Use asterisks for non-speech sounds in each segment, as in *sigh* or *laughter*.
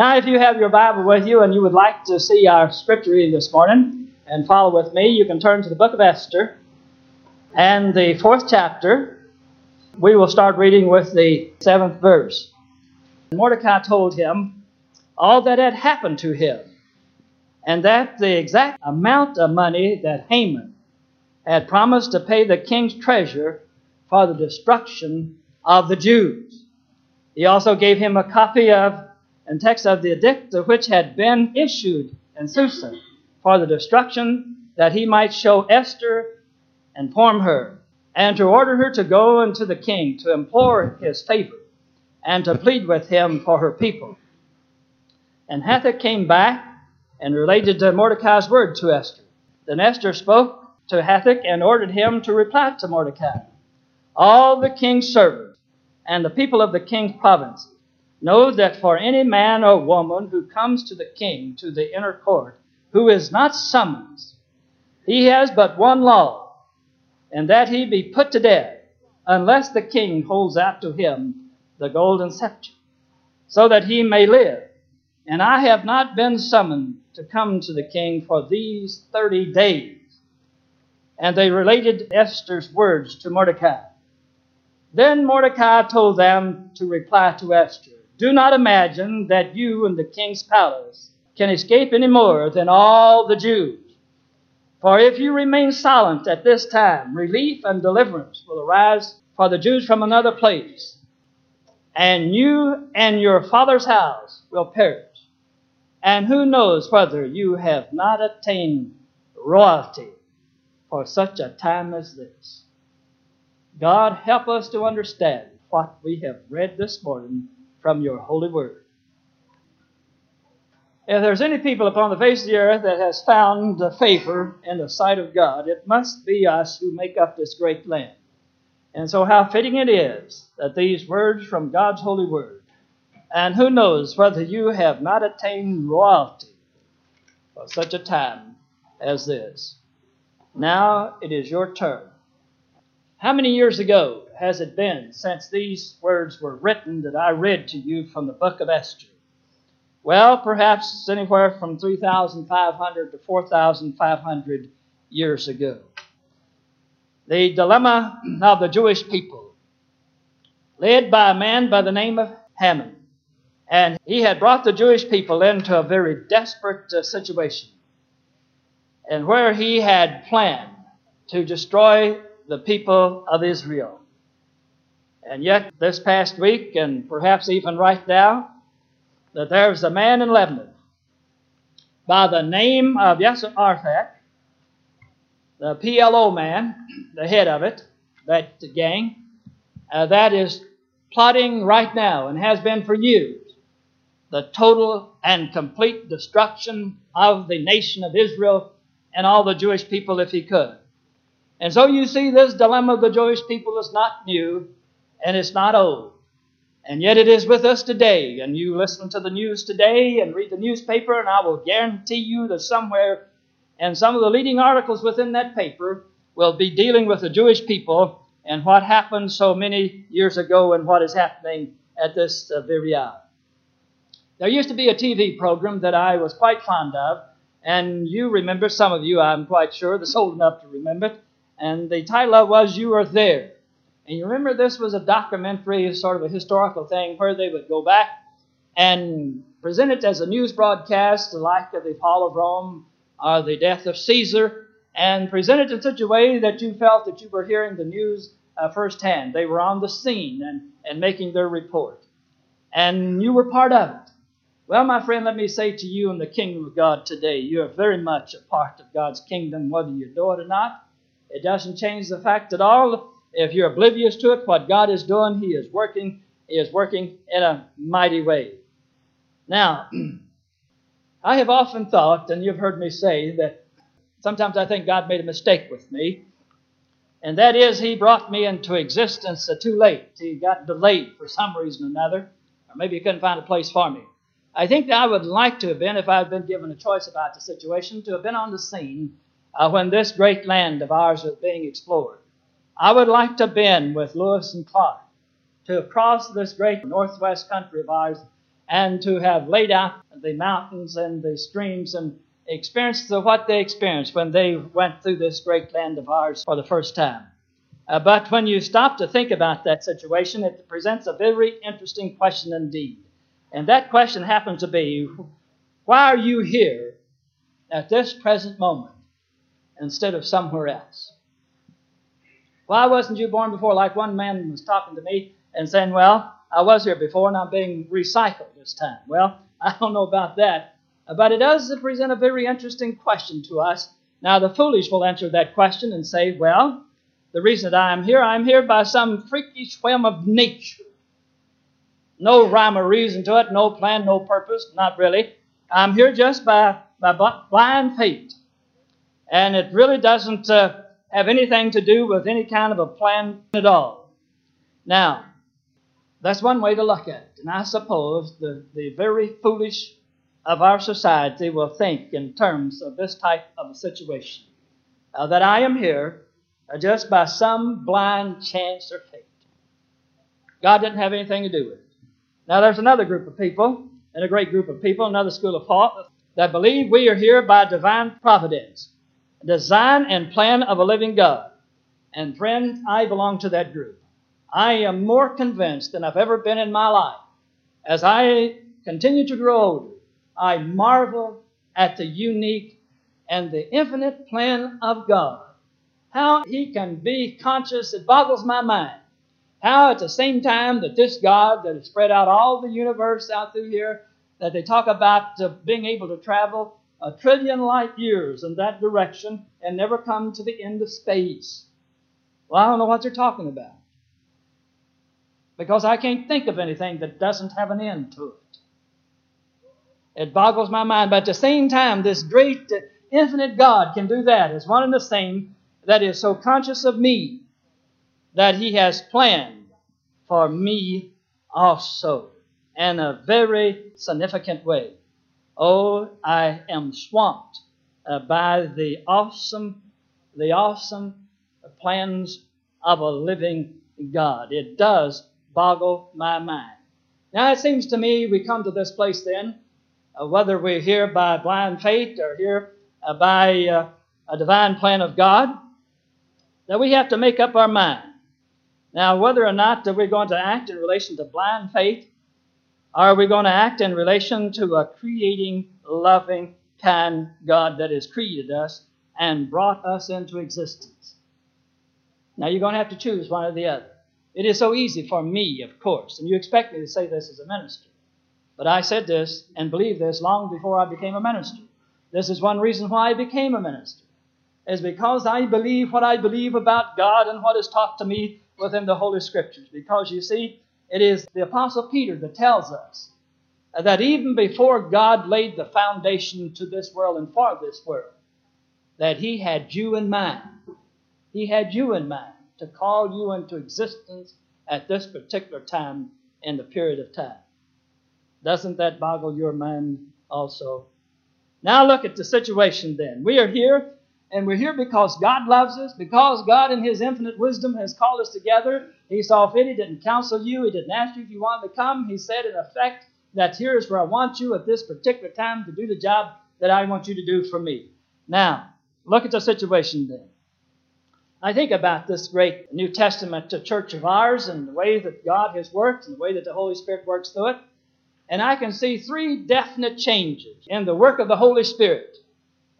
Now, if you have your Bible with you and you would like to see our scripture reading this morning and follow with me, you can turn to the book of Esther and the fourth chapter. We will start reading with the seventh verse. Mordecai told him all that had happened to him and that the exact amount of money that Haman had promised to pay the king's treasure for the destruction of the Jews. He also gave him a copy of and text of the edict which had been issued in Susa for the destruction that he might show Esther, inform her, and to order her to go unto the king to implore his favor and to plead with him for her people. And Hathach came back and related Mordecai's word to Esther. Then Esther spoke to Hathach and ordered him to reply to Mordecai. All the king's servants and the people of the king's provinces Know that for any man or woman who comes to the king to the inner court, who is not summoned, he has but one law, and that he be put to death, unless the king holds out to him the golden scepter, so that he may live. And I have not been summoned to come to the king for these thirty days. And they related Esther's words to Mordecai. Then Mordecai told them to reply to Esther. Do not imagine that you in the king's palace can escape any more than all the Jews. For if you remain silent at this time, relief and deliverance will arise for the Jews from another place, and you and your father's house will perish. And who knows whether you have not attained royalty for such a time as this? God help us to understand what we have read this morning from your holy word. If there's any people upon the face of the earth that has found favor in the sight of God, it must be us who make up this great land. And so, how fitting it is that these words from God's holy word, and who knows whether you have not attained royalty for such a time as this. Now it is your turn. How many years ago has it been since these words were written that I read to you from the book of Esther? Well, perhaps it's anywhere from 3,500 to 4,500 years ago. The dilemma of the Jewish people, led by a man by the name of Haman. And he had brought the Jewish people into a very desperate uh, situation. And where he had planned to destroy the people of Israel. And yet, this past week, and perhaps even right now, that there's a man in Lebanon by the name of Yasser Arafat, the PLO man, the head of it, that gang, uh, that is plotting right now and has been for years the total and complete destruction of the nation of Israel and all the Jewish people if he could. And so you see, this dilemma of the Jewish people is not new and it's not old. And yet it is with us today. And you listen to the news today and read the newspaper, and I will guarantee you that somewhere, and some of the leading articles within that paper will be dealing with the Jewish people and what happened so many years ago and what is happening at this uh, very hour. There used to be a TV program that I was quite fond of, and you remember, some of you I'm quite sure, that's old enough to remember it and the title was You Are There. And you remember this was a documentary, sort of a historical thing, where they would go back and present it as a news broadcast, like the fall of Rome or the death of Caesar, and present it in such a way that you felt that you were hearing the news uh, firsthand. They were on the scene and, and making their report. And you were part of it. Well, my friend, let me say to you in the kingdom of God today, you are very much a part of God's kingdom, whether you know it or not. It doesn't change the fact at all. If you're oblivious to it, what God is doing, He is working. He is working in a mighty way. Now, *clears throat* I have often thought, and you've heard me say, that sometimes I think God made a mistake with me. And that is, He brought me into existence too late. He got delayed for some reason or another, or maybe He couldn't find a place for me. I think that I would like to have been, if I had been given a choice about the situation, to have been on the scene uh, when this great land of ours was being explored. I would like to been with Lewis and Clark to cross this great northwest country of ours and to have laid out the mountains and the streams and experienced what they experienced when they went through this great land of ours for the first time. Uh, but when you stop to think about that situation, it presents a very interesting question indeed. And that question happens to be why are you here at this present moment instead of somewhere else? Why wasn't you born before? Like one man was talking to me and saying, Well, I was here before and I'm being recycled this time. Well, *laughs* I don't know about that, but it does present a very interesting question to us. Now, the foolish will answer that question and say, Well, the reason that I am here, I'm here by some freakish whim of nature. No rhyme or reason to it, no plan, no purpose, not really. I'm here just by, by blind fate. And it really doesn't uh, have anything to do with any kind of a plan at all. Now, that's one way to look at it. And I suppose the, the very foolish of our society will think in terms of this type of a situation uh, that I am here uh, just by some blind chance or fate. God didn't have anything to do with it. Now, there's another group of people, and a great group of people, another school of thought, that believe we are here by divine providence, design and plan of a living God. And friend, I belong to that group. I am more convinced than I've ever been in my life. As I continue to grow older, I marvel at the unique and the infinite plan of God. How He can be conscious, it boggles my mind. How at the same time that this God that has spread out all the universe out through here, that they talk about uh, being able to travel a trillion light years in that direction and never come to the end of space. Well, I don't know what they're talking about because I can't think of anything that doesn't have an end to it. It boggles my mind. But at the same time, this great, infinite God can do that as one and the same that is so conscious of me that He has planned for me also in a very significant way. Oh, I am swamped uh, by the awesome, the awesome plans of a living God. It does boggle my mind. Now, it seems to me we come to this place then, uh, whether we're here by blind faith or here uh, by uh, a divine plan of God, that we have to make up our mind. Now, whether or not that we're going to act in relation to blind faith, are we going to act in relation to a creating, loving, kind God that has created us and brought us into existence? Now, you're going to have to choose one or the other. It is so easy for me, of course, and you expect me to say this as a minister. But I said this and believed this long before I became a minister. This is one reason why I became a minister, is because I believe what I believe about God and what is taught to me within the Holy Scriptures. Because you see, it is the Apostle Peter that tells us that even before God laid the foundation to this world and for this world, that He had you in mind. He had you in mind to call you into existence at this particular time in the period of time. Doesn't that boggle your mind also? Now look at the situation then. We are here, and we're here because God loves us, because God in His infinite wisdom has called us together. He saw fit, He didn't counsel you, He didn't ask you if you wanted to come. He said, in effect, that here is where I want you at this particular time to do the job that I want you to do for me. Now, look at the situation then. I think about this great New Testament church of ours and the way that God has worked and the way that the Holy Spirit works through it. And I can see three definite changes in the work of the Holy Spirit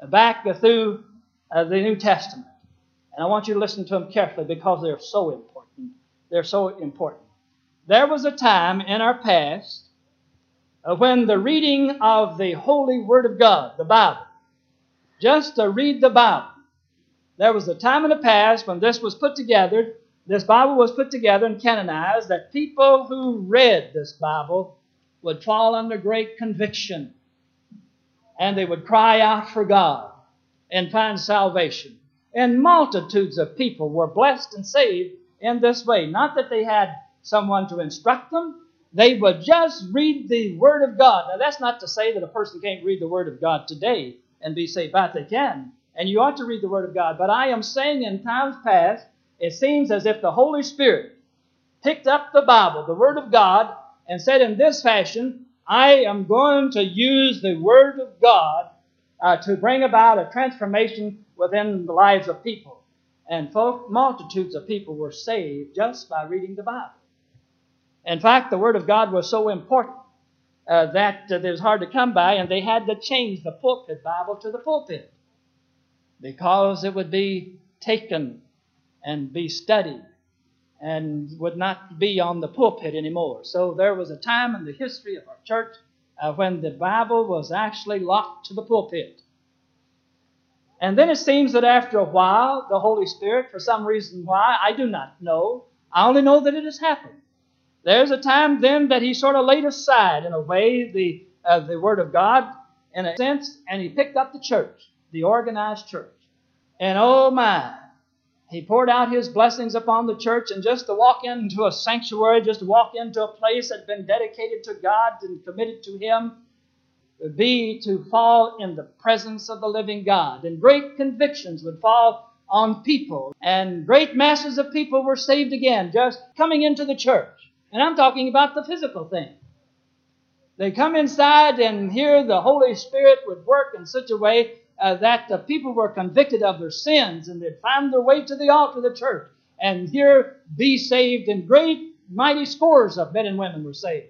back through uh, the New Testament. And I want you to listen to them carefully because they're so important. They're so important. There was a time in our past uh, when the reading of the Holy Word of God, the Bible, just to read the Bible, there was a time in the past when this was put together, this Bible was put together and canonized, that people who read this Bible would fall under great conviction and they would cry out for God and find salvation. And multitudes of people were blessed and saved in this way. Not that they had someone to instruct them, they would just read the Word of God. Now, that's not to say that a person can't read the Word of God today and be saved, but they can. And you ought to read the Word of God. But I am saying in times past, it seems as if the Holy Spirit picked up the Bible, the Word of God, and said in this fashion, I am going to use the Word of God uh, to bring about a transformation within the lives of people. And folk, multitudes of people were saved just by reading the Bible. In fact, the Word of God was so important uh, that uh, it was hard to come by, and they had to change the pulpit Bible to the pulpit because it would be taken and be studied and would not be on the pulpit anymore. So there was a time in the history of our church uh, when the Bible was actually locked to the pulpit. And then it seems that after a while, the Holy Spirit, for some reason why, I do not know, I only know that it has happened. There's a time then that he sort of laid aside, in a way, the, uh, the Word of God, in a sense, and he picked up the church, the organized church. And oh my, he poured out his blessings upon the church, and just to walk into a sanctuary, just to walk into a place that had been dedicated to God and committed to Him, be to fall in the presence of the living God. And great convictions would fall on people, and great masses of people were saved again just coming into the church. And I'm talking about the physical thing. They come inside and hear the Holy Spirit would work in such a way uh, that the people were convicted of their sins and they'd find their way to the altar of the church and here be saved, and great, mighty scores of men and women were saved.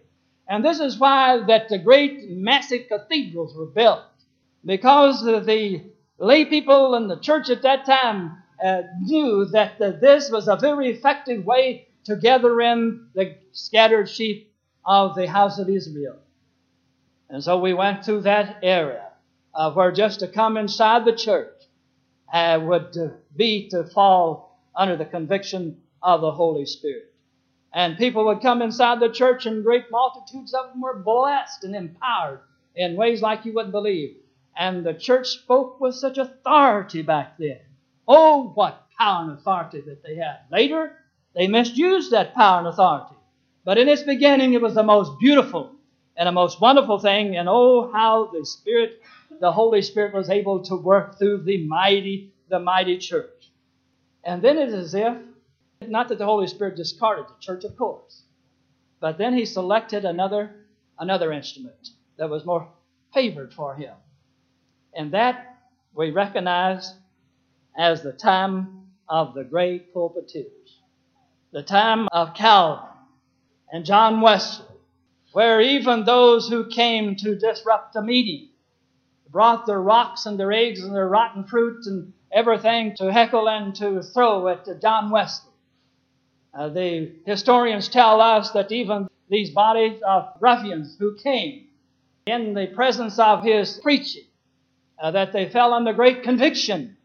And this is why that the great, massive cathedrals were built, because the lay people in the church at that time uh, knew that the, this was a very effective way to gather in the scattered sheep of the house of Israel. And so we went through that area uh, where just to come inside the church uh, would uh, be to fall under the conviction of the Holy Spirit. And people would come inside the church, and great multitudes of them were blessed and empowered in ways like you wouldn't believe. And the church spoke with such authority back then. Oh, what power and authority that they had. Later, they misused that power and authority. But in its beginning, it was the most beautiful and the most wonderful thing. And oh, how the Spirit the Holy Spirit was able to work through the mighty, the mighty church. And then it is as if, not that the Holy Spirit discarded the church, of course, but then he selected another, another instrument that was more favored for him. And that we recognize as the time of the great pulpiteers, the time of Calvin and John Wesley, where even those who came to disrupt the meeting brought their rocks and their eggs and their rotten fruit and everything to heckle and to throw at John Wesley. Uh, the historians tell us that even these bodies of ruffians who came in the presence of his preaching, uh, that they fell under great conviction,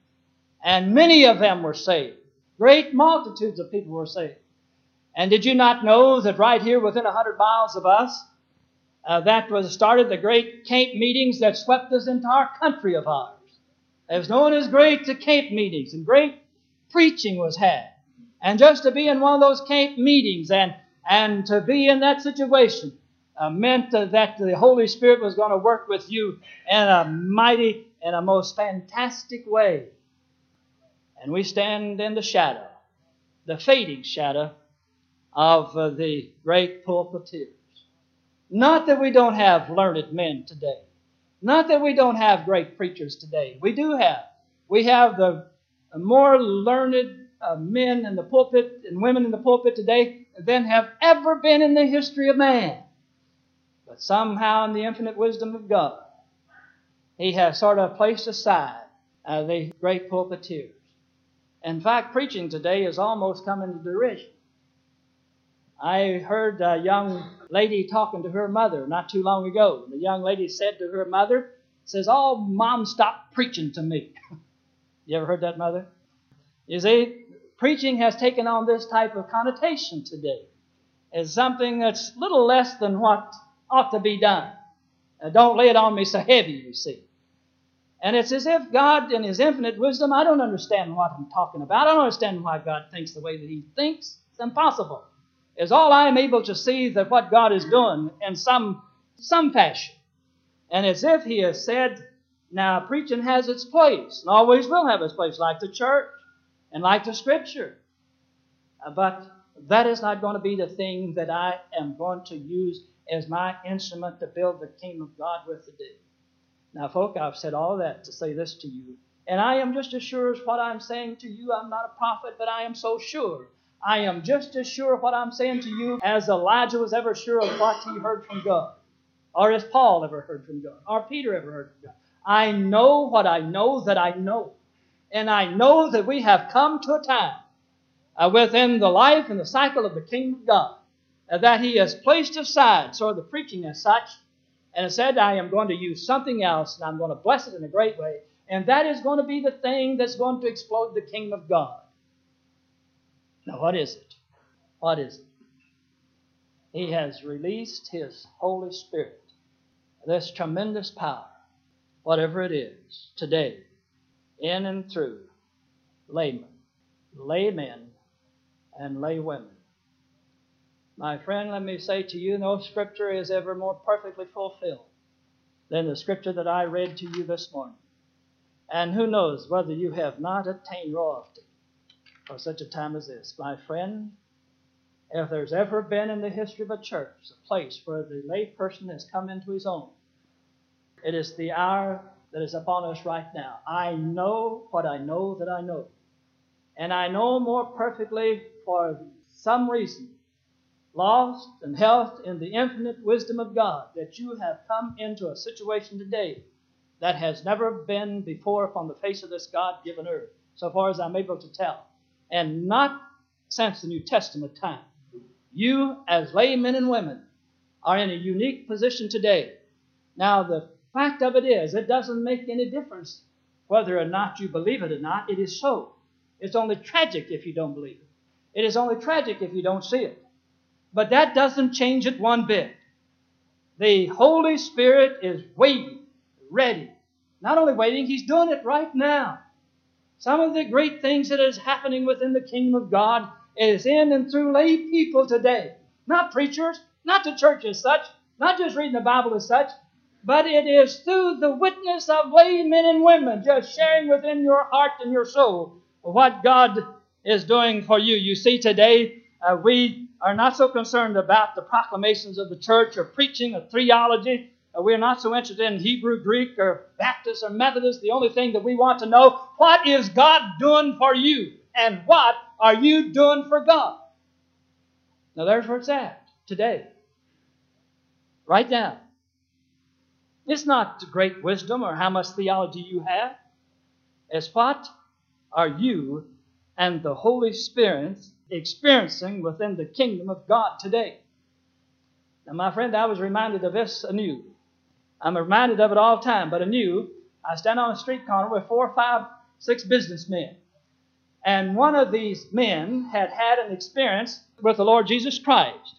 and many of them were saved. Great multitudes of people were saved. And did you not know that right here within a hundred miles of us, uh, that was started the great camp meetings that swept this entire country of ours. It was known as great camp meetings, and great preaching was had. And just to be in one of those camp meetings and, and to be in that situation uh, meant uh, that the Holy Spirit was going to work with you in a mighty and a most fantastic way. And we stand in the shadow, the fading shadow of uh, the great pulpiteers. Not that we don't have learned men today. Not that we don't have great preachers today. We do have. We have the more learned uh, men in the pulpit and women in the pulpit today than have ever been in the history of man. But somehow, in the infinite wisdom of God, He has sort of placed aside uh, the great pulpiteers. In fact, preaching today is almost coming to derision. I heard a young lady talking to her mother not too long ago. The young lady said to her mother, says, Oh, mom, stop preaching to me. *laughs* you ever heard that, mother? You see, preaching has taken on this type of connotation today as something that's little less than what ought to be done. Now, don't lay it on me so heavy, you see. And it's as if God, in His infinite wisdom, I don't understand what I'm talking about. I don't understand why God thinks the way that He thinks. It's impossible. Is all I am able to see that what God is doing in some some fashion. And as if He has said, now preaching has its place, and always will have its place, like the church and like the Scripture. Uh, but that is not going to be the thing that I am going to use as my instrument to build the kingdom of God with today. Now, folk, I've said all that to say this to you. And I am just as sure as what I'm saying to you. I'm not a prophet, but I am so sure. I am just as sure of what I'm saying to you as Elijah was ever sure of what he heard from God, or as Paul ever heard from God, or Peter ever heard from God. I know what I know that I know. And I know that we have come to a time uh, within the life and the cycle of the kingdom of God uh, that He has placed aside sort of the preaching as such and said, I am going to use something else and I'm going to bless it in a great way. And that is going to be the thing that's going to explode the kingdom of God. Now, what is it? What is it? He has released His Holy Spirit, this tremendous power, whatever it is, today, in and through laymen, laymen, and laywomen. My friend, let me say to you, no scripture is ever more perfectly fulfilled than the scripture that I read to you this morning. And who knows whether you have not attained royalty for such a time as this. My friend, if there's ever been in the history of a church a place where the lay person has come into his own, it is the hour that is upon us right now. I know what I know that I know. And I know more perfectly for some reason lost and health in the infinite wisdom of God, that you have come into a situation today that has never been before upon the face of this God given earth, so far as I'm able to tell, and not since the New Testament time. You, as laymen and women, are in a unique position today. Now, the fact of it is, it doesn't make any difference whether or not you believe it or not. It is so. It's only tragic if you don't believe it. It is only tragic if you don't see it. But that doesn't change it one bit. The Holy Spirit is waiting, ready. Not only waiting, He's doing it right now. Some of the great things that is happening within the kingdom of God is in and through lay people today. Not preachers, not the church as such, not just reading the Bible as such, but it is through the witness of lay men and women just sharing within your heart and your soul what God is doing for you. You see, today uh, we are not so concerned about the proclamations of the church or preaching or theology. Uh, we're not so interested in Hebrew, Greek, or Baptist or Methodist. The only thing that we want to know, what is God doing for you? And what are you doing for God? Now there's where it's at today. Right now. It's not great wisdom or how much theology you have. It's what are you and the Holy Spirit experiencing within the kingdom of God today. Now, my friend, I was reminded of this anew. I'm reminded of it all the time, but anew, I stand on a street corner with four, five, six businessmen. And one of these men had had an experience with the Lord Jesus Christ.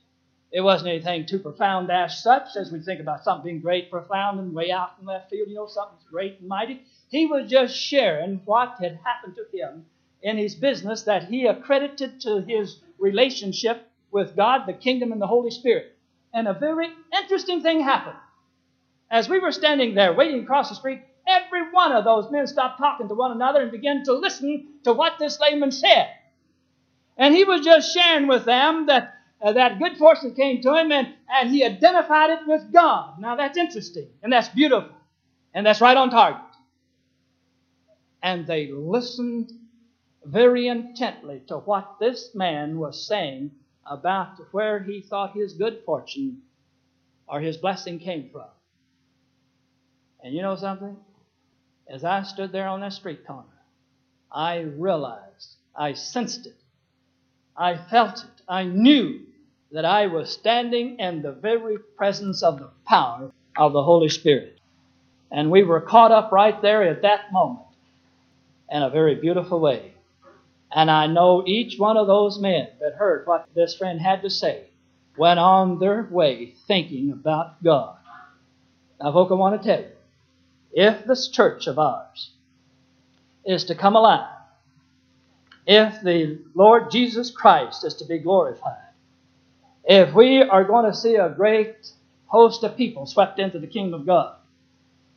It wasn't anything too profound as such, as we think about something great, profound, and way out in left field, you know, something great and mighty. He was just sharing what had happened to him in his business that he accredited to his relationship with God, the kingdom, and the Holy Spirit. And a very interesting thing happened. As we were standing there waiting across the street, every one of those men stopped talking to one another and began to listen to what this layman said. And he was just sharing with them that uh, that good fortune came to him and, and he identified it with God. Now that's interesting and that's beautiful and that's right on target. And they listened very intently to what this man was saying about where he thought his good fortune or his blessing came from. And you know something? As I stood there on that street corner, I realized, I sensed it, I felt it, I knew that I was standing in the very presence of the power of the Holy Spirit. And we were caught up right there at that moment in a very beautiful way. And I know each one of those men that heard what this friend had to say went on their way thinking about God. Now, folks, I want to tell you, if this church of ours is to come alive, if the Lord Jesus Christ is to be glorified, if we are going to see a great host of people swept into the kingdom of God,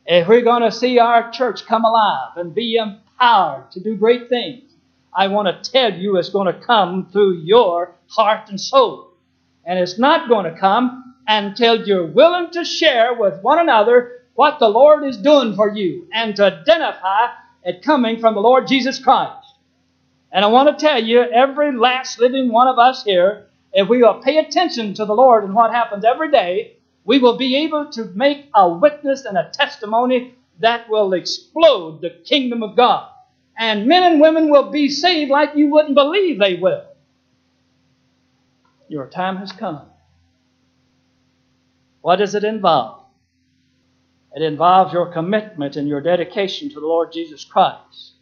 if we're going to see our church come alive and be empowered to do great things, I want to tell you it's going to come through your heart and soul. And it's not going to come until you're willing to share with one another what the Lord is doing for you and to identify it coming from the Lord Jesus Christ. And I want to tell you, every last living one of us here, if we will pay attention to the Lord and what happens every day, we will be able to make a witness and a testimony that will explode the kingdom of God. And men and women will be saved like you wouldn't believe they will. Your time has come. What does it involve? It involves your commitment and your dedication to the Lord Jesus Christ.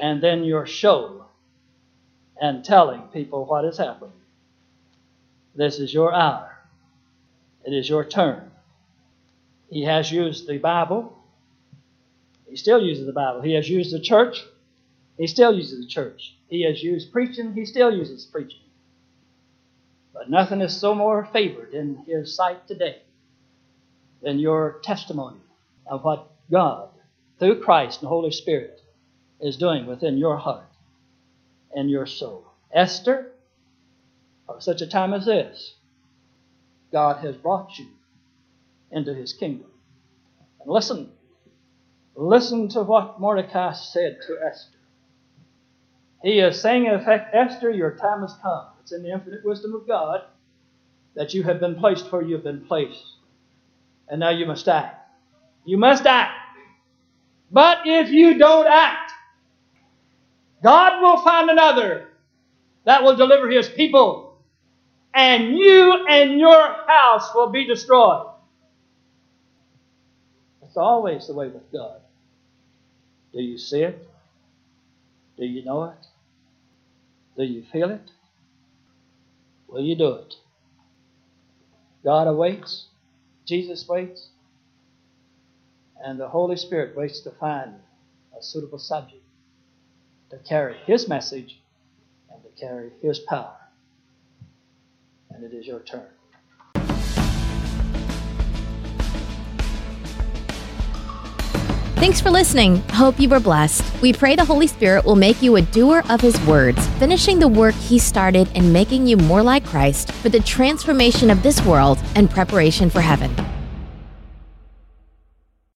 And then your show and telling people what has happened. This is your hour. It is your turn. He has used the Bible. He still uses the Bible. He has used the church. He still uses the church. He has used preaching. He still uses preaching. But nothing is so more favored in His sight today than your testimony of what God, through Christ and the Holy Spirit, is doing within your heart and your soul. Esther, for such a time as this, God has brought you into his kingdom. And listen, listen to what Mordecai said to Esther. He is saying, in effect, Esther, your time has come. It's in the infinite wisdom of God that you have been placed where you have been placed. And now you must act. You must act. But if you don't act, God will find another that will deliver his people, and you and your house will be destroyed. It's always the way with God. Do you see it? Do you know it? Do you feel it? Will you do it? God awaits. Jesus waits. And the Holy Spirit waits to find a suitable subject to carry His message and to carry His power. And it is your turn. Thanks for listening. Hope you were blessed. We pray the Holy Spirit will make you a doer of His words, finishing the work He started and making you more like Christ for the transformation of this world and preparation for heaven.